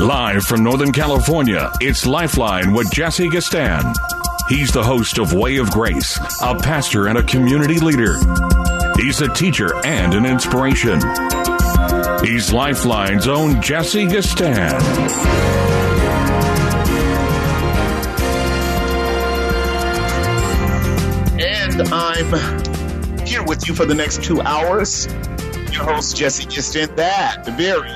Live from Northern California, it's Lifeline with Jesse Gistand. He's the host of Way of Grace, a pastor and a community leader. He's a teacher and an inspiration. He's Lifeline's own Jesse Gistand. And I'm here with you for the next two hours. Your host, Jesse Gistand. That, the very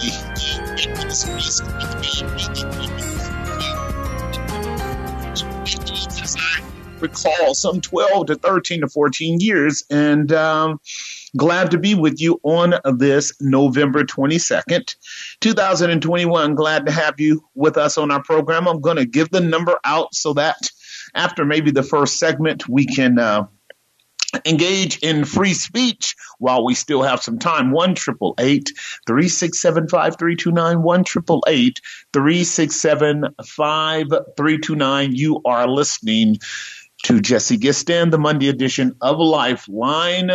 recall some 12 to 13 to 14 years. And um, glad to be with you on this November 22nd, 2021. Glad to have you with us on our program. I'm going to give the number out so that after maybe the first segment, we can. Uh, engage in free speech while we still have some time. 1 367 5329. 1 367 5329. You are listening to Jesse Gistand, the Monday edition of Lifeline,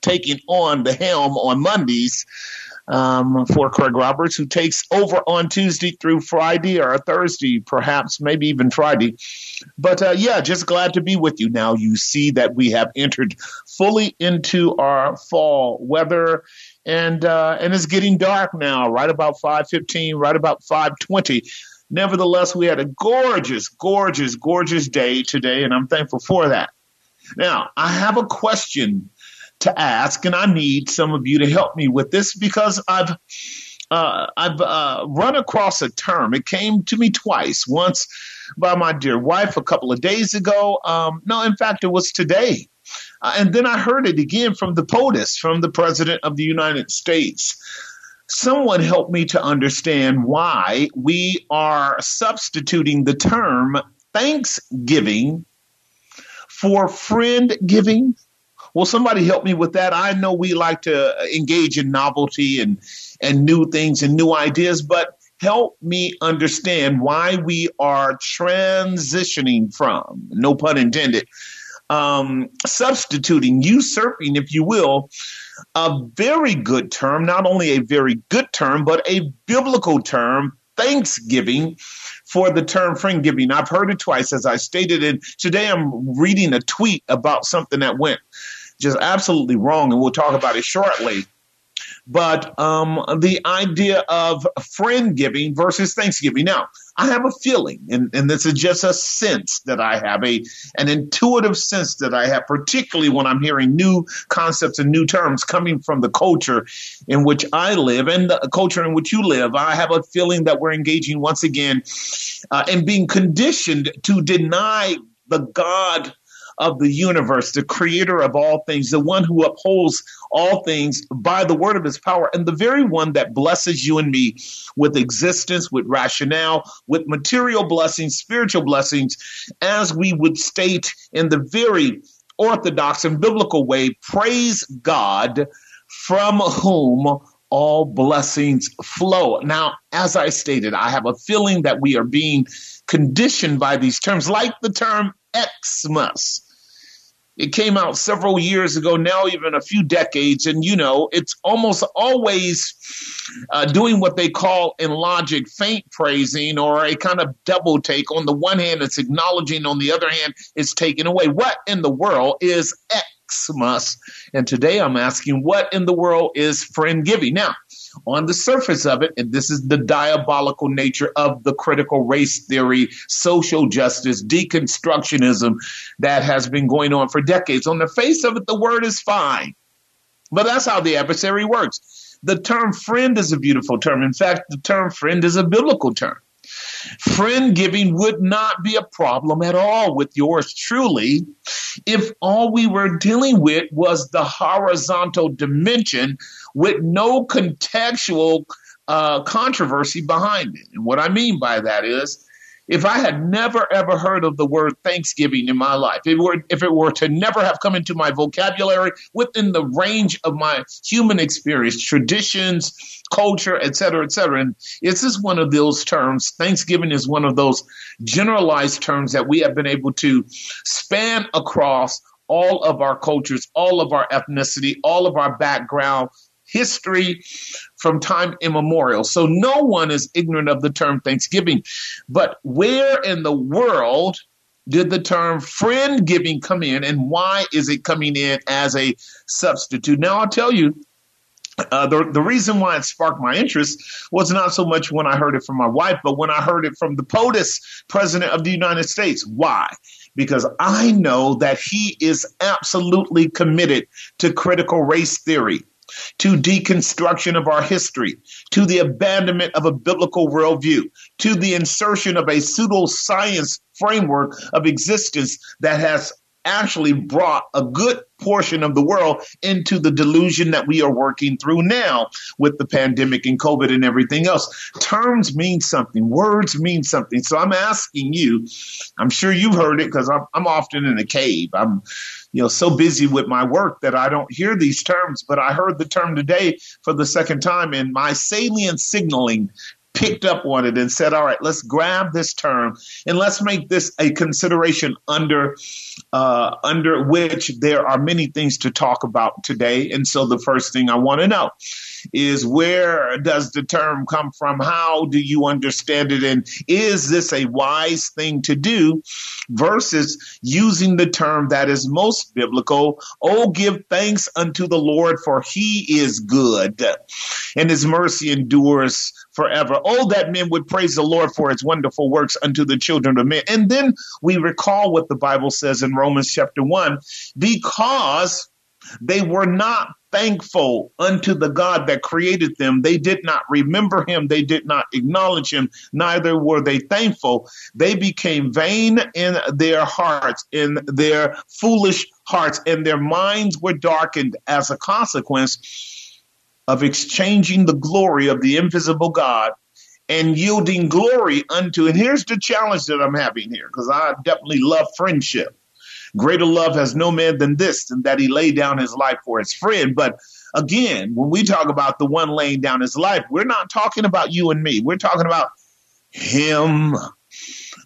taking on the helm on Mondays um, for Craig Roberts, who takes over on Tuesday through Friday or Thursday, perhaps, maybe even Friday. But uh, yeah, just glad to be with you. Now you see that we have entered fully into our fall weather. And uh, and it's getting dark now, right about five fifteen, right about five twenty. Nevertheless, we had a gorgeous, gorgeous, gorgeous day today, and I'm thankful for that. Now, I have a question to ask, and I need some of you to help me with this because I've uh, I've uh, run across a term. It came to me twice. Once by my dear wife a couple of days ago. Um, no, in fact, it was today. Uh, and then I heard it again from the POTUS, from the President of the United States someone help me to understand why we are substituting the term Thanksgiving for friend giving. Will somebody help me with that? I know we like to engage in novelty and and new things and new ideas, but help me understand why we are transitioning from, no pun intended, um, substituting, usurping, if you will, a very good term, not only a very good term, but a biblical term, thanksgiving, for the term friend giving. I've heard it twice, as I stated, and today I'm reading a tweet about something that went just absolutely wrong, and we'll talk about it shortly but um, the idea of friend giving versus Thanksgiving. Now, I have a feeling, and, and this is just a sense that I have, a an intuitive sense that I have, particularly when I'm hearing new concepts and new terms coming from the culture in which I live and the culture in which you live. I have a feeling that we're engaging once again uh, and being conditioned to deny the God of the universe, the creator of all things, the one who upholds all things by the word of his power, and the very one that blesses you and me with existence, with rationale, with material blessings, spiritual blessings, as we would state in the very orthodox and biblical way, praise God from whom all blessings flow. Now, as I stated, I have a feeling that we are being conditioned by these terms, like the term Xmas. It came out several years ago, now even a few decades, and you know, it's almost always uh, doing what they call in logic faint praising or a kind of double take. On the one hand, it's acknowledging, on the other hand, it's taken away. What in the world is Xmas? And today I'm asking, what in the world is friend giving? Now, on the surface of it, and this is the diabolical nature of the critical race theory, social justice, deconstructionism that has been going on for decades. On the face of it, the word is fine. But that's how the adversary works. The term friend is a beautiful term. In fact, the term friend is a biblical term. Friend giving would not be a problem at all with yours truly if all we were dealing with was the horizontal dimension with no contextual uh, controversy behind it. And what I mean by that is, if I had never ever heard of the word Thanksgiving in my life, if it were, if it were to never have come into my vocabulary within the range of my human experience, traditions, culture, et cetera, et cetera. And this is one of those terms. Thanksgiving is one of those generalized terms that we have been able to span across all of our cultures, all of our ethnicity, all of our background, history from time immemorial. So no one is ignorant of the term Thanksgiving. But where in the world did the term friend giving come in and why is it coming in as a substitute? Now I'll tell you, uh, the, the reason why it sparked my interest was not so much when I heard it from my wife, but when I heard it from the POTUS, President of the United States. Why? Because I know that he is absolutely committed to critical race theory to deconstruction of our history, to the abandonment of a biblical worldview, to the insertion of a pseudoscience framework of existence that has actually brought a good portion of the world into the delusion that we are working through now with the pandemic and COVID and everything else. Terms mean something, words mean something. So I'm asking you, I'm sure you've heard it because I'm, I'm often in a cave. I'm, you know, so busy with my work that I don't hear these terms, but I heard the term today for the second time and my salient signaling picked up on it and said, all right, let's grab this term and let's make this a consideration under uh, under which there are many things to talk about today. And so the first thing I want to know is where does the term come from? How do you understand it? And is this a wise thing to do versus using the term that is most biblical? Oh, give thanks unto the Lord for he is good and his mercy endures forever. Oh, that men would praise the Lord for his wonderful works unto the children of men. And then we recall what the Bible says in Romans chapter 1 because they were not thankful unto the God that created them. They did not remember him. They did not acknowledge him. Neither were they thankful. They became vain in their hearts, in their foolish hearts, and their minds were darkened as a consequence of exchanging the glory of the invisible God and yielding glory unto. And here's the challenge that I'm having here, because I definitely love friendship. Greater love has no man than this, and that he laid down his life for his friend. But again, when we talk about the one laying down his life, we're not talking about you and me. We're talking about him.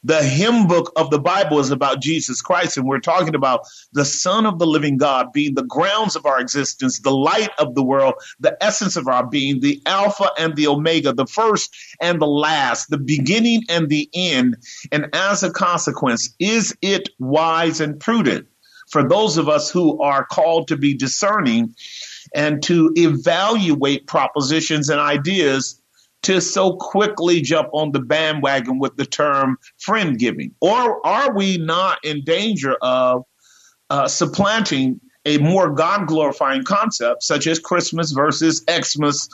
The hymn book of the Bible is about Jesus Christ, and we're talking about the Son of the living God being the grounds of our existence, the light of the world, the essence of our being, the Alpha and the Omega, the first and the last, the beginning and the end. And as a consequence, is it wise and prudent for those of us who are called to be discerning and to evaluate propositions and ideas? To so quickly jump on the bandwagon with the term friend giving? Or are we not in danger of uh, supplanting a more God glorifying concept, such as Christmas versus Xmas,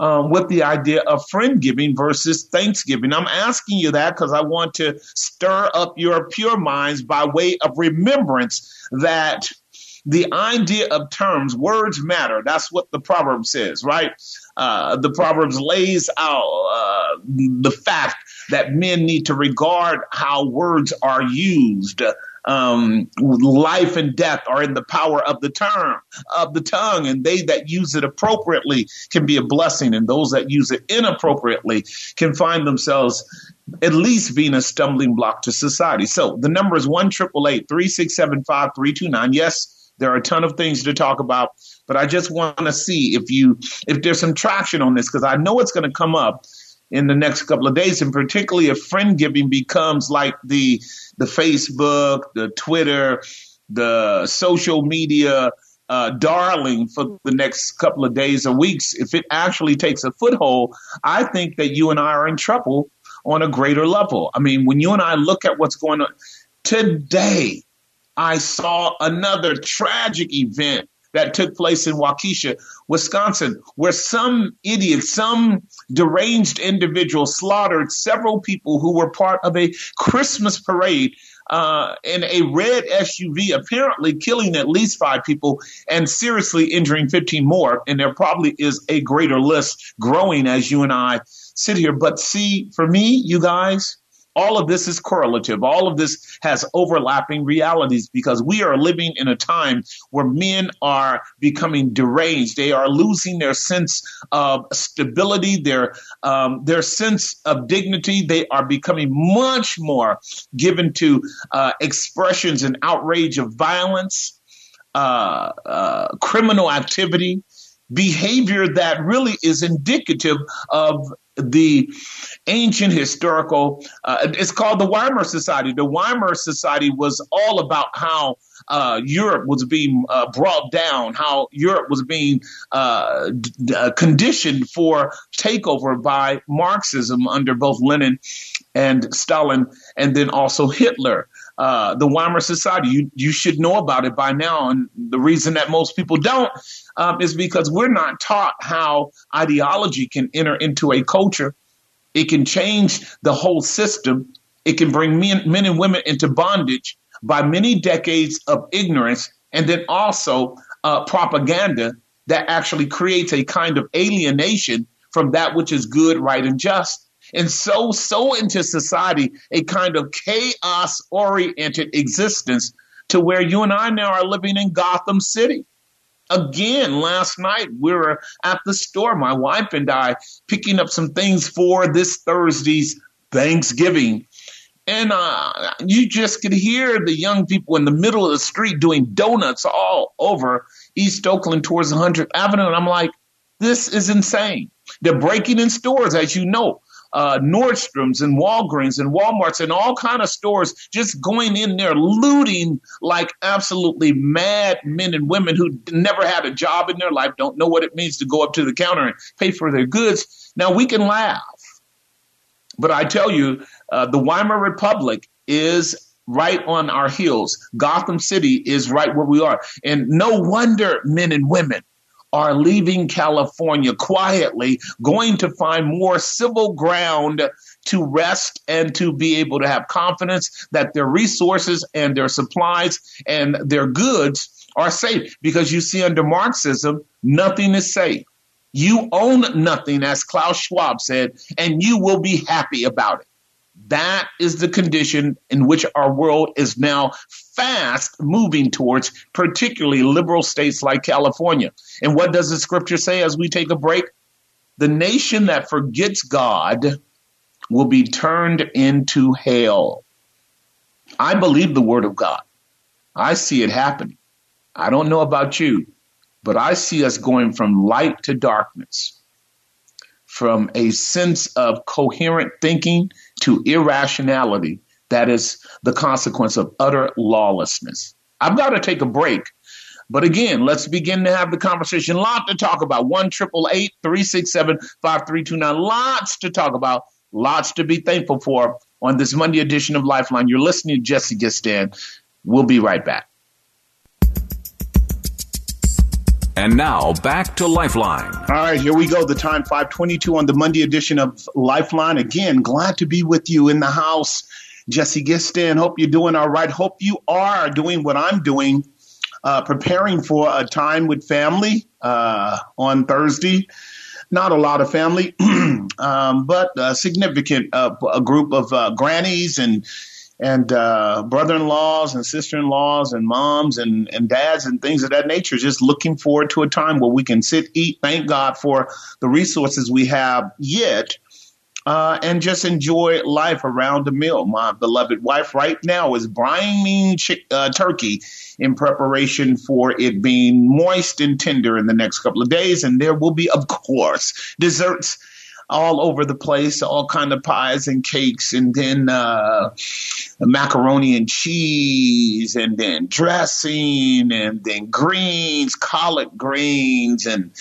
um, with the idea of friend giving versus Thanksgiving? I'm asking you that because I want to stir up your pure minds by way of remembrance that the idea of terms, words matter. That's what the proverb says, right? Uh, the Proverbs lays out uh, the fact that men need to regard how words are used. Um, life and death are in the power of the term of the tongue, and they that use it appropriately can be a blessing, and those that use it inappropriately can find themselves at least being a stumbling block to society. So the number is one triple eight three six seven five three two nine. Yes, there are a ton of things to talk about. But I just want to see if you if there's some traction on this because I know it's going to come up in the next couple of days, and particularly if friend giving becomes like the the Facebook, the Twitter, the social media uh, darling for the next couple of days or weeks. If it actually takes a foothold, I think that you and I are in trouble on a greater level. I mean, when you and I look at what's going on today, I saw another tragic event that took place in Waukesha, Wisconsin, where some idiot, some deranged individual slaughtered several people who were part of a Christmas parade uh, in a red SUV, apparently killing at least five people and seriously injuring 15 more. And there probably is a greater list growing as you and I sit here. But see, for me, you guys, all of this is correlative. All of this has overlapping realities because we are living in a time where men are becoming deranged. They are losing their sense of stability, their um, their sense of dignity. They are becoming much more given to uh, expressions and outrage of violence, uh, uh, criminal activity behavior that really is indicative of the ancient historical uh, it's called the weimar society the weimar society was all about how uh, europe was being uh, brought down how europe was being uh, d- uh, conditioned for takeover by marxism under both lenin and stalin and then also hitler uh, the Weimar Society. You you should know about it by now, and the reason that most people don't um, is because we're not taught how ideology can enter into a culture. It can change the whole system. It can bring men, men and women into bondage by many decades of ignorance, and then also uh, propaganda that actually creates a kind of alienation from that which is good, right, and just and so so into society a kind of chaos oriented existence to where you and I now are living in Gotham City. Again, last night we were at the store, my wife and I, picking up some things for this Thursday's Thanksgiving. And uh, you just could hear the young people in the middle of the street doing donuts all over East Oakland towards 100th Avenue. And I'm like, this is insane. They're breaking in stores, as you know uh, Nordstroms and Walgreens and Walmarts and all kind of stores just going in there looting like absolutely mad men and women who never had a job in their life, don't know what it means to go up to the counter and pay for their goods. Now we can laugh, but I tell you, uh, the Weimar Republic is right on our heels. Gotham City is right where we are. And no wonder men and women are leaving California quietly, going to find more civil ground to rest and to be able to have confidence that their resources and their supplies and their goods are safe. Because you see, under Marxism, nothing is safe. You own nothing, as Klaus Schwab said, and you will be happy about it. That is the condition in which our world is now fast moving towards, particularly liberal states like California. And what does the scripture say as we take a break? The nation that forgets God will be turned into hell. I believe the word of God. I see it happening. I don't know about you, but I see us going from light to darkness, from a sense of coherent thinking to irrationality that is the consequence of utter lawlessness. I've got to take a break. But again, let's begin to have the conversation. Lot to talk about. 1 367 5329. Lots to talk about. Lots to be thankful for on this Monday edition of Lifeline. You're listening to Jesse Gistand. We'll be right back. And now back to Lifeline. All right, here we go. The time 522 on the Monday edition of Lifeline. Again, glad to be with you in the house. Jesse Gistand, hope you're doing all right. Hope you are doing what I'm doing, uh, preparing for a time with family uh, on Thursday. Not a lot of family, um, but a significant uh, a group of uh, grannies and and uh, brother-in-laws and sister-in-laws and moms and, and dads and things of that nature. Just looking forward to a time where we can sit, eat, thank God for the resources we have yet. Uh, and just enjoy life around the meal. My beloved wife right now is brining chick, uh, turkey in preparation for it being moist and tender in the next couple of days. And there will be, of course, desserts all over the place, all kind of pies and cakes, and then uh, macaroni and cheese and then dressing and then greens, collard greens and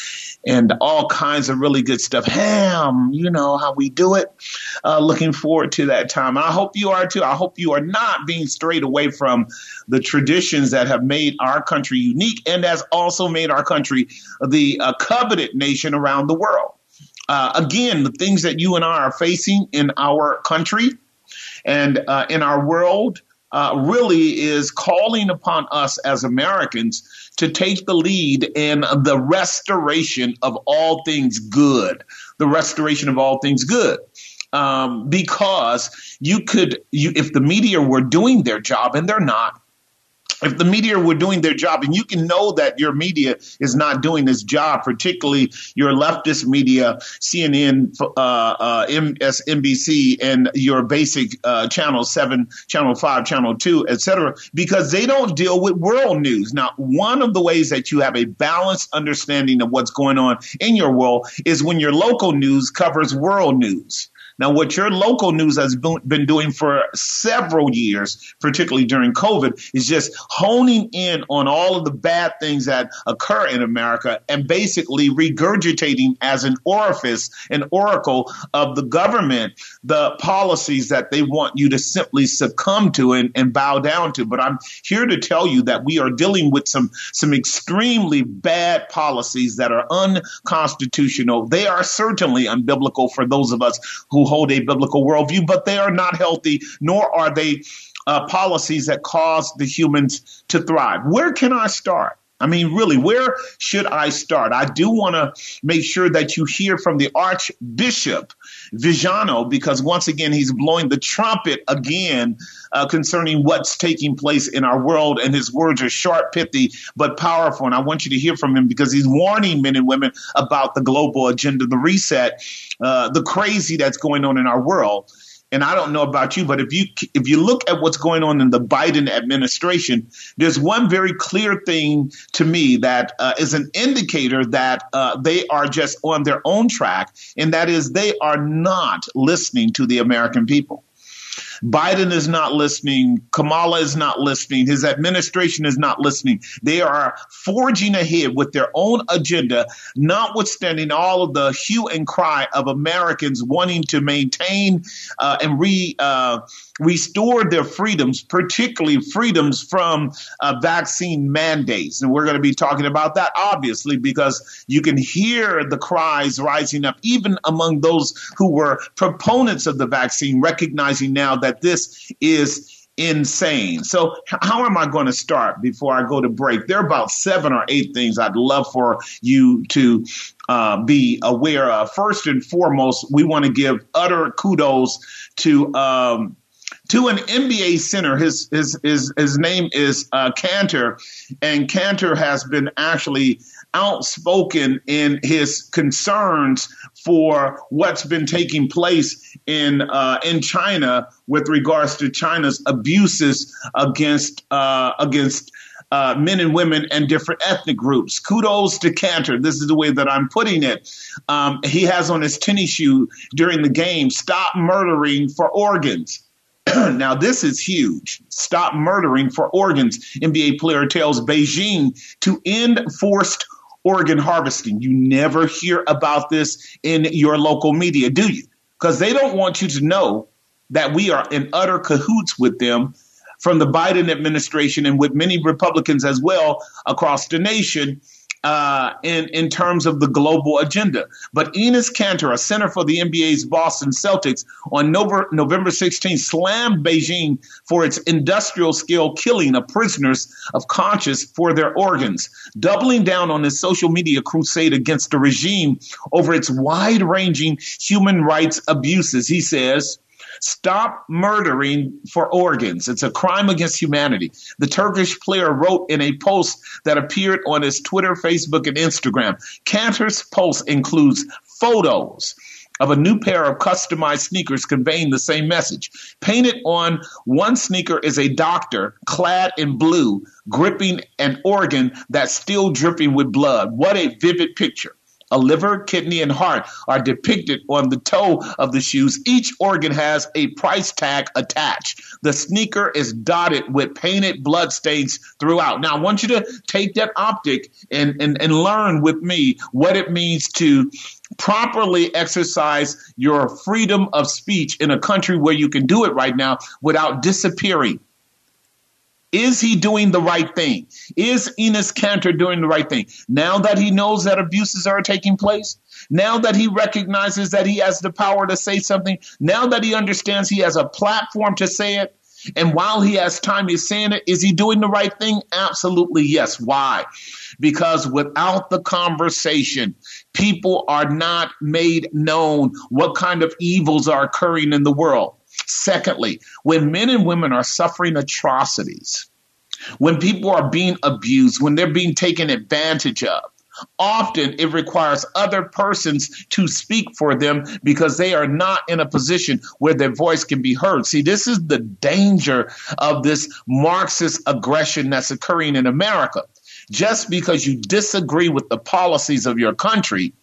and all kinds of really good stuff. Ham, you know how we do it. Uh, looking forward to that time. I hope you are too. I hope you are not being strayed away from the traditions that have made our country unique and has also made our country the uh, coveted nation around the world. Uh, again, the things that you and I are facing in our country and uh, in our world uh, really is calling upon us as Americans to take the lead in the restoration of all things good, the restoration of all things good. Um, because you could, you, if the media were doing their job, and they're not, if the media were doing their job, and you can know that your media is not doing its job, particularly your leftist media, CNN, uh, uh, MSNBC, and your basic uh, channel seven, channel five, channel two, etc., because they don't deal with world news. Now, one of the ways that you have a balanced understanding of what's going on in your world is when your local news covers world news. Now, what your local news has been doing for several years, particularly during COVID, is just honing in on all of the bad things that occur in America and basically regurgitating as an orifice, an oracle of the government, the policies that they want you to simply succumb to and, and bow down to. But I'm here to tell you that we are dealing with some, some extremely bad policies that are unconstitutional. They are certainly unbiblical for those of us who hold a biblical worldview, but they are not healthy, nor are they uh, policies that cause the humans to thrive. Where can I start? I mean, really, where should I start? I do want to make sure that you hear from the Archbishop Vigano, because once again, he's blowing the trumpet again uh, concerning what's taking place in our world. And his words are sharp, pithy, but powerful. And I want you to hear from him because he's warning men and women about the global agenda, the reset, uh, the crazy that's going on in our world and I don't know about you, but if you if you look at what's going on in the Biden administration, there's one very clear thing to me that uh, is an indicator that uh, they are just on their own track, and that is they are not listening to the American people. Biden is not listening. Kamala is not listening. His administration is not listening. They are forging ahead with their own agenda, notwithstanding all of the hue and cry of Americans wanting to maintain uh, and re. Uh, restored their freedoms, particularly freedoms from uh, vaccine mandates. And we're going to be talking about that, obviously, because you can hear the cries rising up, even among those who were proponents of the vaccine, recognizing now that this is insane. So, how am I going to start before I go to break? There are about seven or eight things I'd love for you to uh, be aware of. First and foremost, we want to give utter kudos to um, to an NBA center. His his his, his name is uh, Kanter, and Kanter has been actually outspoken in his concerns for what's been taking place in uh, in China with regards to China's abuses against uh, against. Uh, men and women and different ethnic groups. Kudos to Kanter. This is the way that I'm putting it. Um, he has on his tennis shoe during the game, stop murdering for organs. now, this is huge. Stop murdering for organs. NBA player tells Beijing to end forced organ harvesting. You never hear about this in your local media, do you? Because they don't want you to know that we are in utter cahoots with them from the Biden administration and with many Republicans as well across the nation uh, in in terms of the global agenda. But Enes Kanter, a center for the NBA's Boston Celtics, on November, November 16, slammed Beijing for its industrial scale killing of prisoners of conscience for their organs, doubling down on his social media crusade against the regime over its wide ranging human rights abuses. He says. Stop murdering for organs. It's a crime against humanity. The Turkish player wrote in a post that appeared on his Twitter, Facebook, and Instagram. Kanter's post includes photos of a new pair of customized sneakers conveying the same message. Painted on one sneaker is a doctor clad in blue, gripping an organ that's still dripping with blood. What a vivid picture. A liver, kidney, and heart are depicted on the toe of the shoes. Each organ has a price tag attached. The sneaker is dotted with painted blood stains throughout. Now, I want you to take that optic and, and, and learn with me what it means to properly exercise your freedom of speech in a country where you can do it right now without disappearing. Is he doing the right thing? Is Enes Kanter doing the right thing? Now that he knows that abuses are taking place, now that he recognizes that he has the power to say something, now that he understands he has a platform to say it, and while he has time, he's saying it, is he doing the right thing? Absolutely yes. Why? Because without the conversation, people are not made known what kind of evils are occurring in the world. Secondly, when men and women are suffering atrocities, when people are being abused, when they're being taken advantage of, often it requires other persons to speak for them because they are not in a position where their voice can be heard. See, this is the danger of this Marxist aggression that's occurring in America. Just because you disagree with the policies of your country,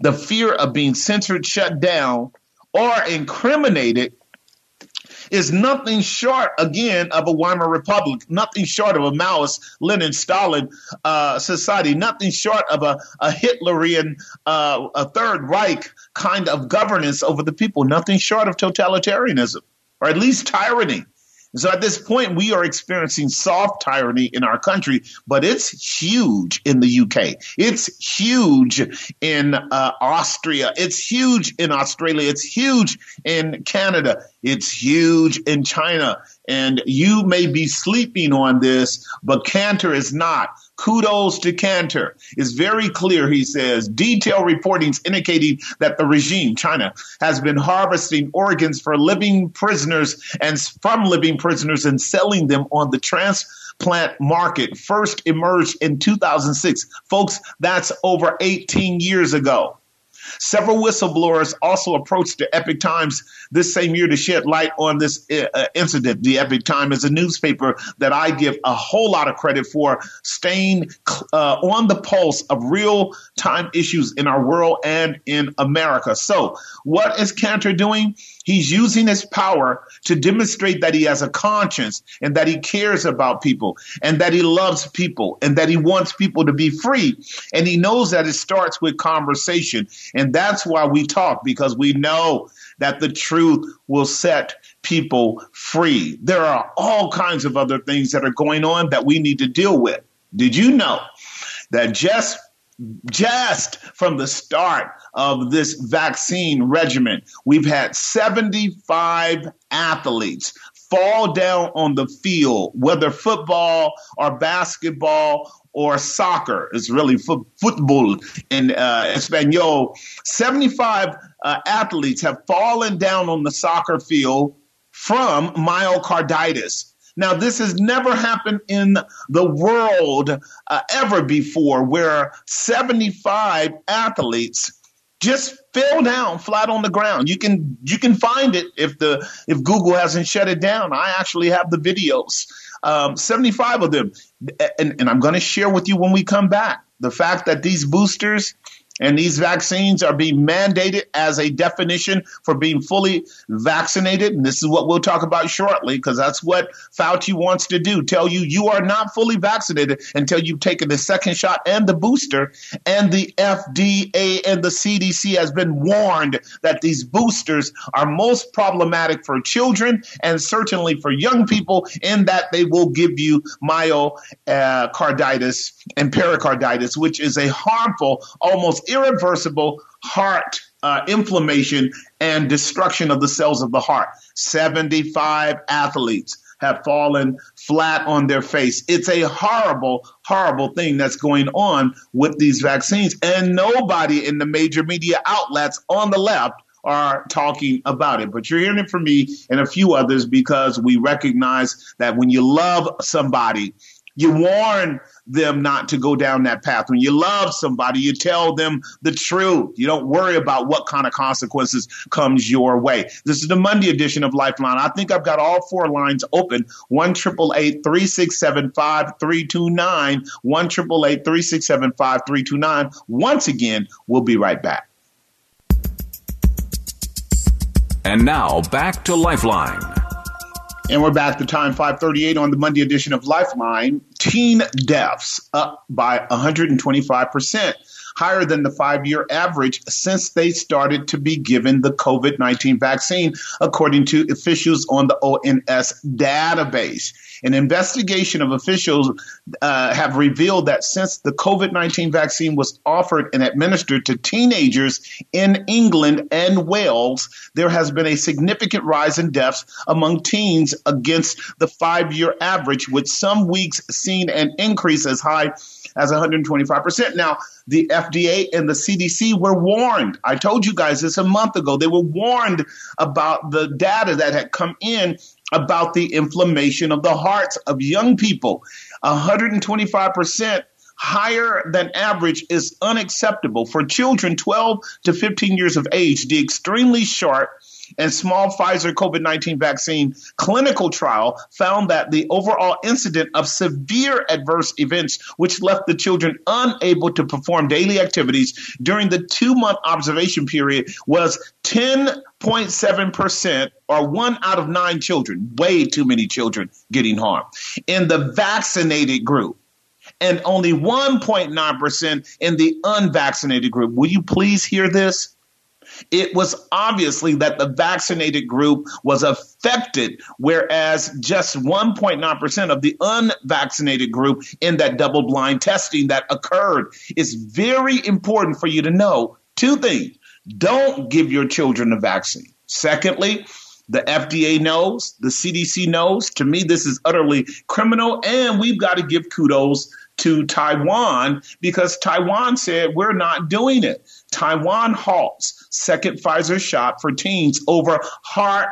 the fear of being censored, shut down, or incriminated is nothing short, again, of a Weimar Republic, nothing short of a Maoist, Lenin, Stalin uh, society, nothing short of a, a Hitlerian, uh, a Third Reich kind of governance over the people, nothing short of totalitarianism, or at least tyranny. So at this point, we are experiencing soft tyranny in our country, but it's huge in the UK. It's huge in uh, Austria. It's huge in Australia. It's huge in Canada. It's huge in China. And you may be sleeping on this, but Kanter is not. Kudos to Kanter. It's very clear, he says, detailed reportings indicating that the regime, China, has been harvesting organs for living prisoners and from living prisoners and selling them on the transplant market. First emerged in 2006. Folks, that's over 18 years ago. Several whistleblowers also approached the Epoch Times this same year to shed light on this uh, uh, incident. The Epoch Times is a newspaper that I give a whole lot of credit for staying uh, on the pulse of real time issues in our world and in America. So, what is Cantor doing? He's using his power to demonstrate that he has a conscience and that he cares about people and that he loves people and that he wants people to be free. And he knows that it starts with conversation. And that's why we talk because we know that the truth will set people free. There are all kinds of other things that are going on that we need to deal with. Did you know that just just from the start of this vaccine regimen, we've had 75 athletes fall down on the field, whether football or basketball or soccer. It's really fo- football in uh, Espanol. 75 uh, athletes have fallen down on the soccer field from myocarditis. Now, this has never happened in the world uh, ever before, where 75 athletes just fell down flat on the ground. You can you can find it if the if Google hasn't shut it down. I actually have the videos. Um, 75 of them, and, and I'm going to share with you when we come back the fact that these boosters and these vaccines are being mandated as a definition for being fully vaccinated. And this is what we'll talk about shortly, because that's what Fauci wants to do tell you you are not fully vaccinated until you've taken the second shot and the booster. And the FDA and the CDC has been warned that these boosters are most problematic for children and certainly for young people, in that they will give you myocarditis and pericarditis, which is a harmful, almost irreversible heart uh, inflammation and destruction of the cells of the heart. 75 athletes have fallen flat on their face. It's a horrible, horrible thing that's going on with these vaccines. And nobody in the major media outlets on the left are talking about it. But you're hearing it from me and a few others because we recognize that when you love somebody, You warn them not to go down that path. When you love somebody, you tell them the truth. You don't worry about what kind of consequences comes your way. This is the Monday edition of Lifeline. I think I've got all four lines open. One triple eight three six seven five three two nine. One triple eight three six seven five three two nine. Once again, we'll be right back. And now back to Lifeline. And we're back to time 538 on the Monday edition of Lifeline. Teen deaths up by 125%, higher than the five year average since they started to be given the COVID 19 vaccine, according to officials on the ONS database. An investigation of officials uh, have revealed that since the COVID 19 vaccine was offered and administered to teenagers in England and Wales, there has been a significant rise in deaths among teens against the five year average, with some weeks seen an increase as high as 125%. Now, the FDA and the CDC were warned. I told you guys this a month ago. They were warned about the data that had come in about the inflammation of the hearts of young people. 125% higher than average is unacceptable. For children 12 to 15 years of age, the extremely short and small Pfizer COVID 19 vaccine clinical trial found that the overall incident of severe adverse events, which left the children unable to perform daily activities during the two month observation period, was 10.7%, or one out of nine children, way too many children getting harmed. In the vaccinated group, and only 1.9% in the unvaccinated group. Will you please hear this? It was obviously that the vaccinated group was affected, whereas just 1.9% of the unvaccinated group in that double blind testing that occurred. It's very important for you to know two things. Don't give your children a vaccine. Secondly, the FDA knows, the CDC knows. To me, this is utterly criminal, and we've got to give kudos to Taiwan because Taiwan said we're not doing it. Taiwan halts second Pfizer shot for teens over heart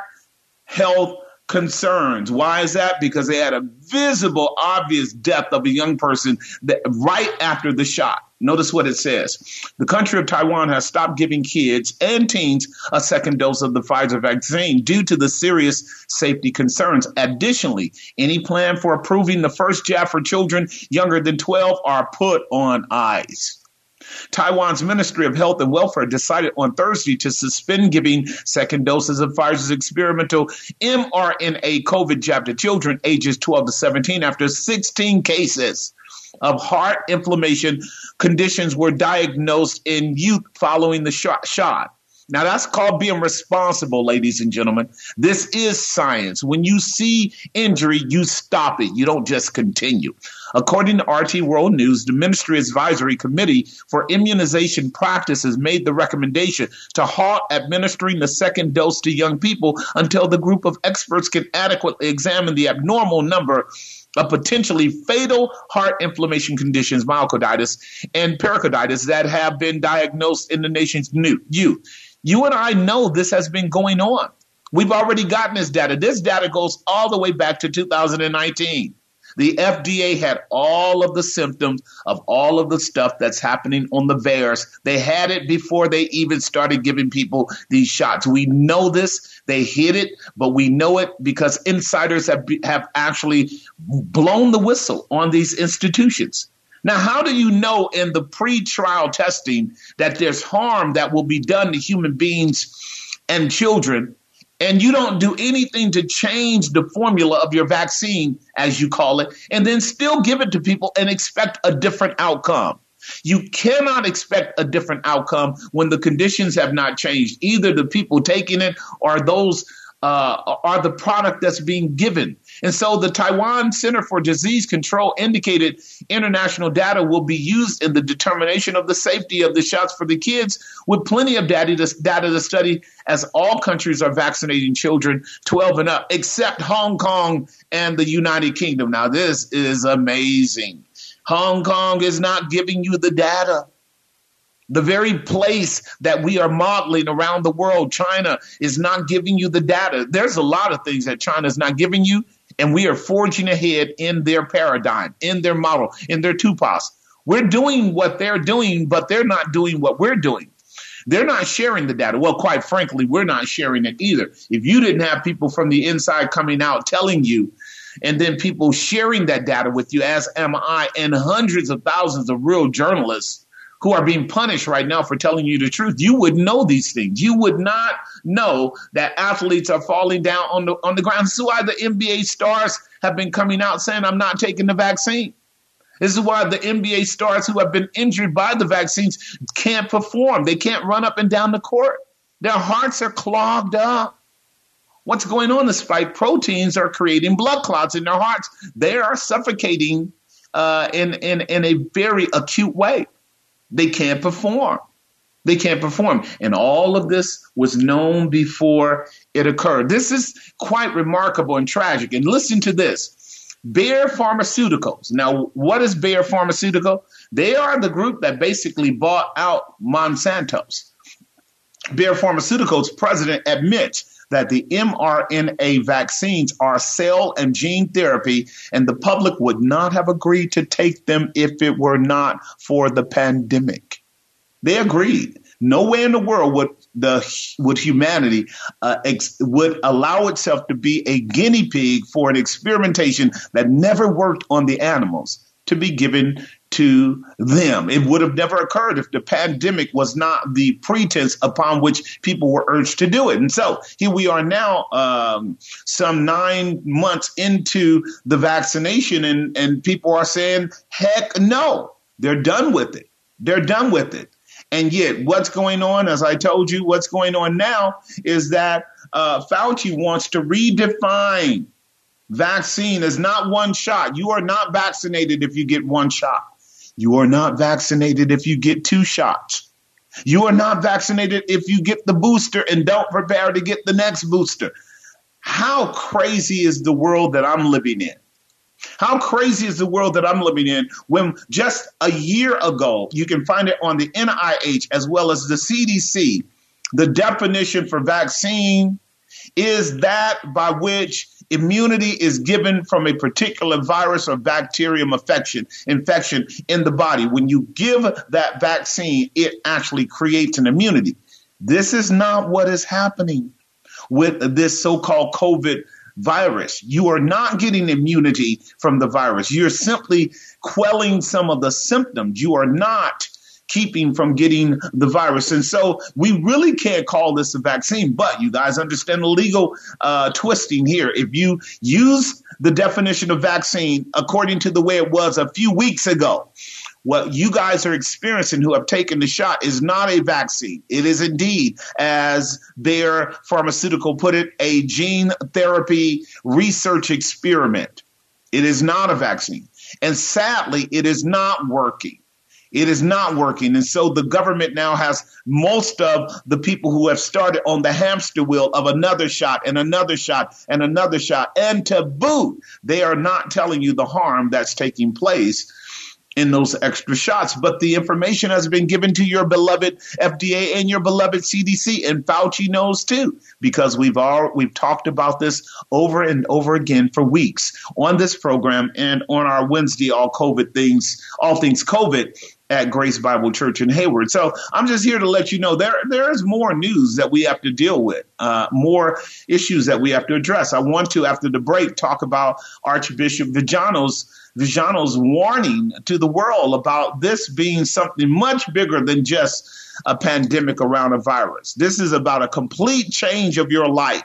health concerns. Why is that? Because they had a visible, obvious death of a young person that, right after the shot. Notice what it says. The country of Taiwan has stopped giving kids and teens a second dose of the Pfizer vaccine due to the serious safety concerns. Additionally, any plan for approving the first jab for children younger than 12 are put on ice. Taiwan's Ministry of Health and Welfare decided on Thursday to suspend giving second doses of Pfizer's experimental mRNA COVID jab to children ages 12 to 17 after 16 cases of heart inflammation conditions were diagnosed in youth following the shot. Now that's called being responsible, ladies and gentlemen. This is science. When you see injury, you stop it. You don't just continue. According to RT World News, the Ministry Advisory Committee for Immunization Practices made the recommendation to halt administering the second dose to young people until the group of experts can adequately examine the abnormal number of potentially fatal heart inflammation conditions, myocarditis and pericarditis, that have been diagnosed in the nation's new youth. You and I know this has been going on. We've already gotten this data. This data goes all the way back to 2019. The FDA had all of the symptoms of all of the stuff that's happening on the VAERS. They had it before they even started giving people these shots. We know this. They hid it, but we know it because insiders have, have actually blown the whistle on these institutions. Now, how do you know in the pre-trial testing that there's harm that will be done to human beings and children, and you don't do anything to change the formula of your vaccine, as you call it, and then still give it to people and expect a different outcome? You cannot expect a different outcome when the conditions have not changed, either the people taking it or those uh, are the product that's being given. And so the Taiwan Center for Disease Control indicated international data will be used in the determination of the safety of the shots for the kids, with plenty of data to, data to study as all countries are vaccinating children 12 and up, except Hong Kong and the United Kingdom. Now, this is amazing. Hong Kong is not giving you the data. The very place that we are modeling around the world, China is not giving you the data. There's a lot of things that China is not giving you, And we are forging ahead in their paradigm, in their model, in their TUPAS. We're doing what they're doing, but they're not doing what we're doing. They're not sharing the data. Well, quite frankly, we're not sharing it either. If you didn't have people from the inside coming out telling you, and then people sharing that data with you, as am I, and hundreds of thousands of real journalists who are being punished right now for telling you the truth, you would know these things. You would not know that athletes are falling down on the on the ground. This is why the NBA stars have been coming out saying, I'm not taking the vaccine. This is why the NBA stars who have been injured by the vaccines can't perform. They can't run up and down the court. Their hearts are clogged up. What's going on? The spike proteins are creating blood clots in their hearts. They are suffocating uh, in, in, in a very acute way. They can't perform. They can't perform. And all of this was known before it occurred. This is quite remarkable and tragic. And listen to this. Bayer Pharmaceuticals. Now, what is Bayer Pharmaceutical? They are the group that basically bought out Monsanto's. Bayer Pharmaceuticals president admits that the mRNA vaccines are cell and gene therapy, and the public would not have agreed to take them if it were not for the pandemic. They agreed. Nowhere in the world would the would humanity uh, ex, would allow itself to be a guinea pig for an experimentation that never worked on the animals to be given to them. It would have never occurred if the pandemic was not the pretense upon which people were urged to do it. And so here we are now, um, some nine months into the vaccination, and, and people are saying, heck no, they're done with it. They're done with it. And yet, what's going on, as I told you, what's going on now is that uh, Fauci wants to redefine vaccine as not one shot. You are not vaccinated if you get one shot. You are not vaccinated if you get two shots. You are not vaccinated if you get the booster and don't prepare to get the next booster. How crazy is the world that I'm living in? How crazy is the world that I'm living in when just a year ago, you can find it on the NIH as well as the CDC, the definition for vaccine is that by which immunity is given from a particular virus or bacterium infection infection in the body. When you give that vaccine, it actually creates an immunity. This is not what is happening with this so-called COVID virus. You are not getting immunity from the virus. You're simply quelling some of the symptoms. You are not keeping from getting the virus. And so we really can't call this a vaccine, but you guys understand the legal uh, twisting here. If you use the definition of vaccine according to the way it was a few weeks ago, what you guys are experiencing who have taken the shot is not a vaccine. It is indeed, as their Pharmaceutical put it, a gene therapy research experiment. It is not a vaccine. And sadly, it is not working. It is not working. And so the government now has most of the people who have started on the hamster wheel of another shot and another shot and another shot. And to boot, they are not telling you the harm that's taking place in those extra shots. But the information has been given to your beloved FDA and your beloved CDC, and Fauci knows too, because we've all we've talked about this over and over again for weeks on this program and on our Wednesday all COVID things, all things COVID at Grace Bible Church in Hayward. So I'm just here to let you know there there is more news that we have to deal with, uh, more issues that we have to address. I want to, after the break, talk about Archbishop Vigano's Vigano's warning to the world about this being something much bigger than just a pandemic around a virus. This is about a complete change of your life,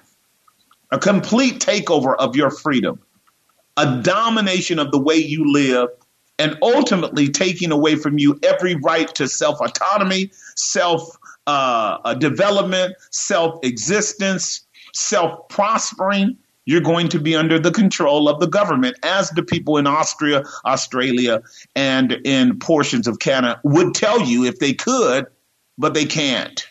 a complete takeover of your freedom, a domination of the way you live, and ultimately taking away from you every right to self autonomy, self uh, development, self existence, self prospering, you're going to be under the control of the government, as the people in Austria, Australia, and in portions of Canada would tell you if they could, but they can't.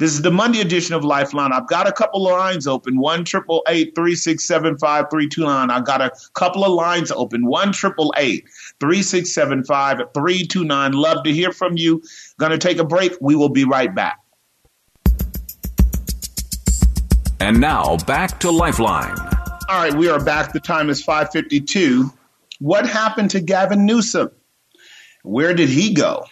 This is the Monday edition of Lifeline. I've got a couple of lines open. One triple eight three six seven five three two nine. I've got a couple of lines open. One triple eight three six seven five three two nine. Love to hear from you. Gonna take a break. We will be right back. And now back to Lifeline. All right, we are back. The time is 5:52. What happened to Gavin Newsom? Where did he go?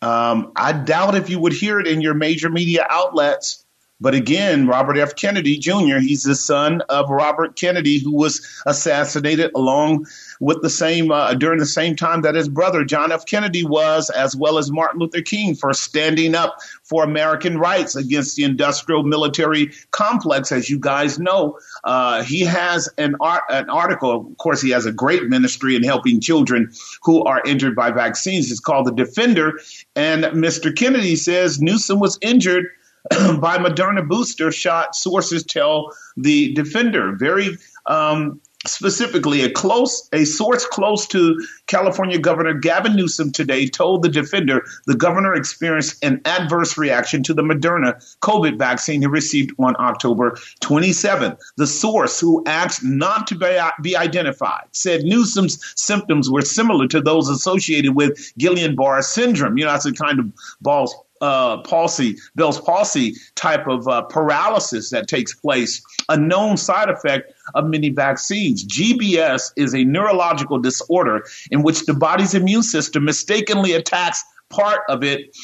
Um, I doubt if you would hear it in your major media outlets. But again, Robert F. Kennedy Jr., he's the son of Robert Kennedy, who was assassinated along with the same uh, during the same time that his brother John F. Kennedy was, as well as Martin Luther King, for standing up for American rights against the industrial military complex. As you guys know, uh, he has an art, an article. Of course, he has a great ministry in helping children who are injured by vaccines. It's called The Defender, and Mr. Kennedy says Newsom was injured by Moderna booster shot, sources tell the defender. Very um, specifically, a close a source close to California Governor Gavin Newsom today told the defender the governor experienced an adverse reaction to the Moderna COVID vaccine he received on October 27th. The source, who asked not to be, identified, said Newsom's symptoms were similar to those associated with Guillain-Barré syndrome. You know, that's a kind of balls uh, palsy, Bell's palsy type of uh, paralysis that takes place, a known side effect of many vaccines. GBS is a neurological disorder in which the body's immune system mistakenly attacks part of it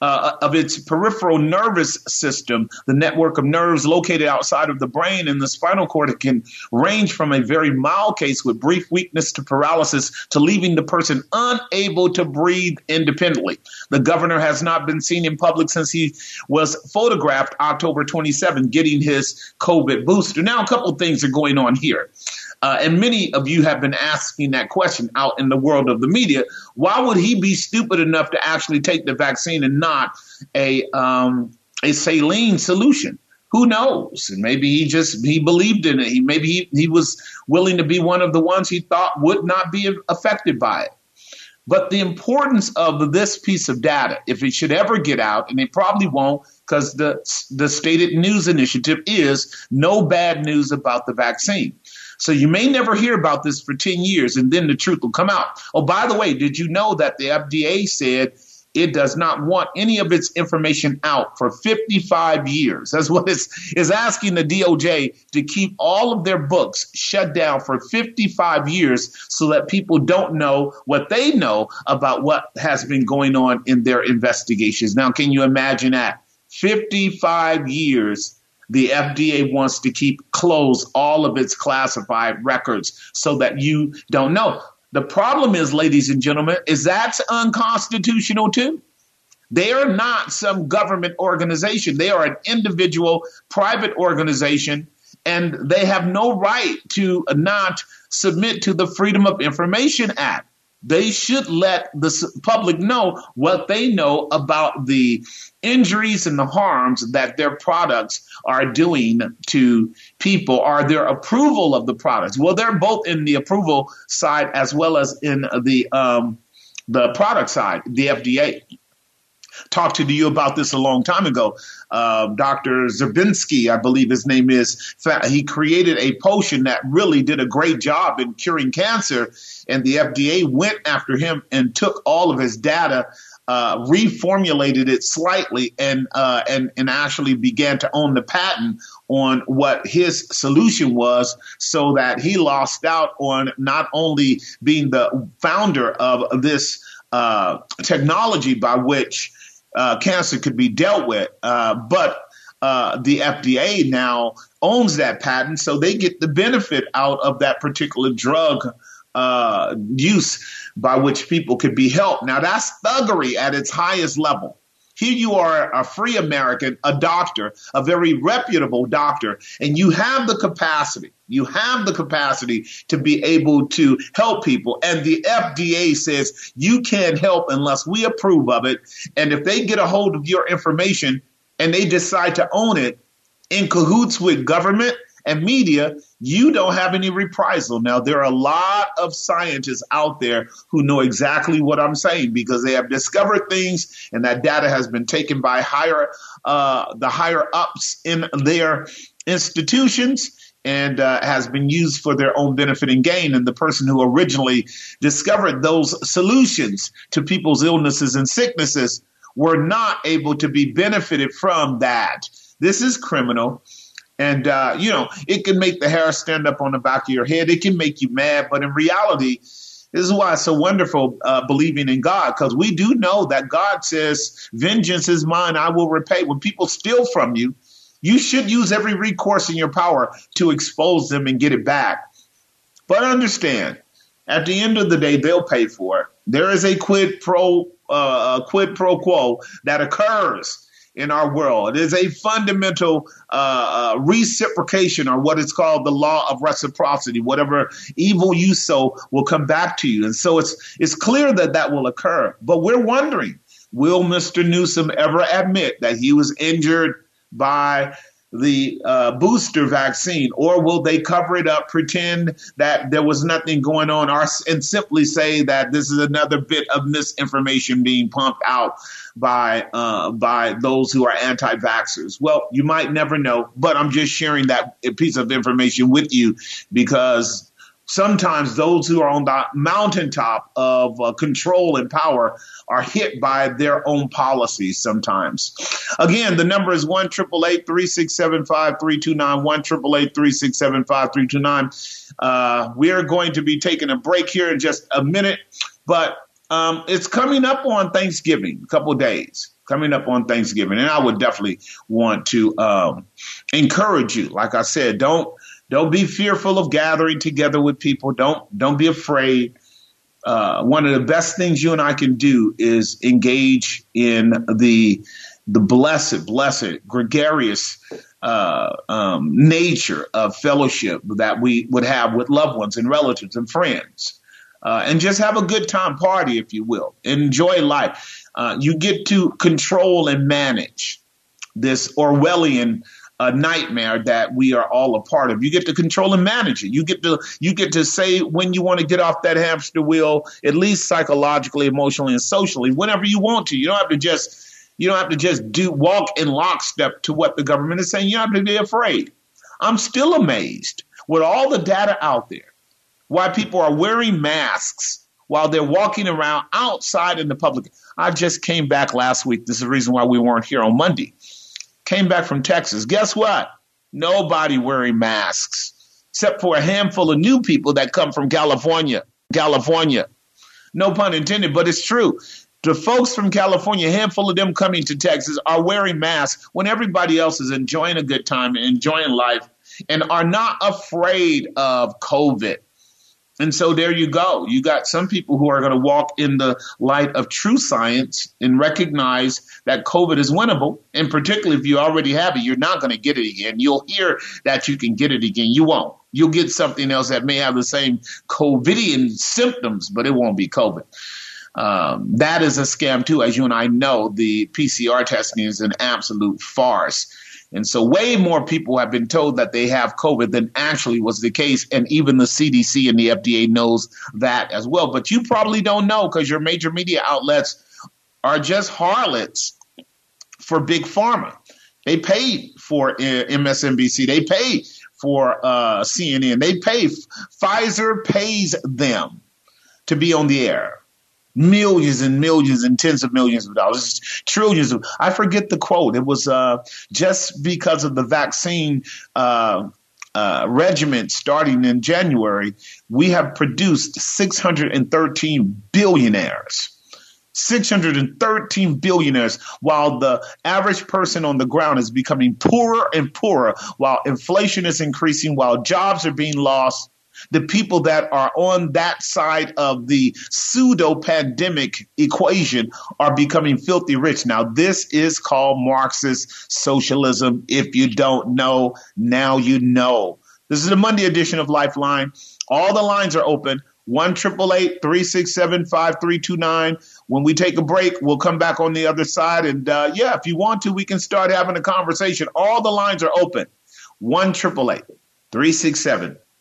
uh, of its peripheral nervous system, the network of nerves located outside of the brain and the spinal cord. It can range from a very mild case with brief weakness to paralysis to leaving the person unable to breathe independently. The governor has not been seen in public since he was photographed October 27, getting his COVID booster. Now, a couple of things are going on here. Uh, and many of you have been asking that question out in the world of the media. Why would he be stupid enough to actually take the vaccine and not a um, a saline solution? Who knows? Maybe he just he believed in it. He maybe he, he was willing to be one of the ones he thought would not be affected by it. But the importance of this piece of data, if it should ever get out, and it probably won't, because the the trusted news initiative is no bad news about the vaccine. So you may never hear about this for 10 years and then the truth will come out. Oh, by the way, did you know that the FDA said it does not want any of its information out for 55 years. That's what it's is asking the DOJ to keep all of their books shut down for 55 years so that people don't know what they know about what has been going on in their investigations. Now, can you imagine that? 55 years the FDA wants to keep closed all of its classified records so that you don't know. The problem is, ladies and gentlemen, is that's unconstitutional too. They are not some government organization. They are an individual private organization and they have no right to not submit to the Freedom of Information Act. They should let the public know what they know about the injuries and the harms that their products are doing to people or their approval of the products. Well, they're both in the approval side as well as in the um, the product side, the FDA. Talked to you about this a long time ago. Uh, Dr. Zabinski, I believe his name is, he created a potion that really did a great job in curing cancer. And the FDA went after him and took all of his data uh, reformulated it slightly and uh, and and actually began to own the patent on what his solution was, so that he lost out on not only being the founder of this uh, technology by which uh, cancer could be dealt with, uh, but uh, the FDA now owns that patent, so they get the benefit out of that particular drug uh, use by which people could be helped. Now, that's thuggery at its highest level. Here you are, a free American, a doctor, a very reputable doctor, and you have the capacity, you have the capacity to be able to help people. And the FDA says you can't help unless we approve of it. And if they get a hold of your information and they decide to own it in cahoots with government, and media, you don't have any reprisal. Now, there are a lot of scientists out there who know exactly what I'm saying because they have discovered things and that data has been taken by higher, uh, the higher ups in their institutions and uh, has been used for their own benefit and gain. And the person who originally discovered those solutions to people's illnesses and sicknesses were not able to be benefited from that. This is criminal. And, uh, you know, it can make the hair stand up on the back of your head. It can make you mad. But in reality, this is why it's so wonderful uh, believing in God, because we do know that God says, Vengeance is mine, I will repay. When people steal from you, you should use every recourse in your power to expose them and get it back. But understand, at the end of the day, they'll pay for it. There is a quid pro uh, quid pro quo that occurs in our world. It is a fundamental uh, uh, reciprocation, or what is called the law of reciprocity. Whatever evil you sow will come back to you, and so it's it's clear that that will occur. But we're wondering, will Mr. Newsom ever admit that he was injured by the uh, booster vaccine, or will they cover it up, pretend that there was nothing going on, or, and simply say that this is another bit of misinformation being pumped out by uh, by those who are anti-vaxxers? Well, you might never know, but I'm just sharing that piece of information with you because sometimes those who are on the mountaintop of uh, control and power are hit by their own policies sometimes. Again, the number is 1 3675 329 1 3675 329 uh, We are going to be taking a break here in just a minute, but um, it's coming up on Thanksgiving, a couple days coming up on Thanksgiving. And I would definitely want to um, encourage you. Like I said, don't don't be fearful of gathering together with people. Don't don't be afraid. Uh, one of the best things you and I can do is engage in the the blessed, blessed, gregarious uh, um, nature of fellowship that we would have with loved ones and relatives and friends, uh, and just have a good time party, if you will. Enjoy life. Uh, you get to control and manage this Orwellian a nightmare that we are all a part of. You get to control and manage it. You get to you get to say when you want to get off that hamster wheel, at least psychologically, emotionally, and socially, whenever you want to. You don't have to just you don't have to just do walk in lockstep to what the government is saying. You don't have to be afraid. I'm still amazed with all the data out there why people are wearing masks while they're walking around outside in the public. I just came back last week. This is the reason why we weren't here on Monday came back from Texas. Guess what? Nobody wearing masks except for a handful of new people that come from California. California. No pun intended, but it's true. The folks from California, a handful of them coming to Texas, are wearing masks when everybody else is enjoying a good time, and enjoying life, and are not afraid of COVID. And so there you go. You got some people who are going to walk in the light of true science and recognize that COVID is winnable. And particularly if you already have it, you're not going to get it again. You'll hear that you can get it again. You won't. You'll get something else that may have the same COVIDian symptoms, but it won't be COVID. Um, that is a scam too. As you and I know, the PCR testing is an absolute farce. And so way more people have been told that they have COVID than actually was the case. And even the CDC and the FDA knows that as well. But you probably don't know because your major media outlets are just harlots for big pharma. They pay for uh, MSNBC. They pay for uh, CNN. They pay. Pfizer pays them to be on the air millions and millions and tens of millions of dollars, trillions of. I forget the quote. It was uh, just because of the vaccine. Uh, uh, regiment starting in January, we have produced 613 billionaires. 613 billionaires, while the average person on the ground is becoming poorer and poorer, while inflation is increasing, while jobs are being lost, the people that are on that side of the pseudo pandemic equation are becoming filthy rich. Now, this is called Marxist socialism. If you don't know, now you know. This is the Monday edition of Lifeline. All the lines are open. 1 367 5329. When we take a break, we'll come back on the other side. And uh, yeah, if you want to, we can start having a conversation. All the lines are open. 1 367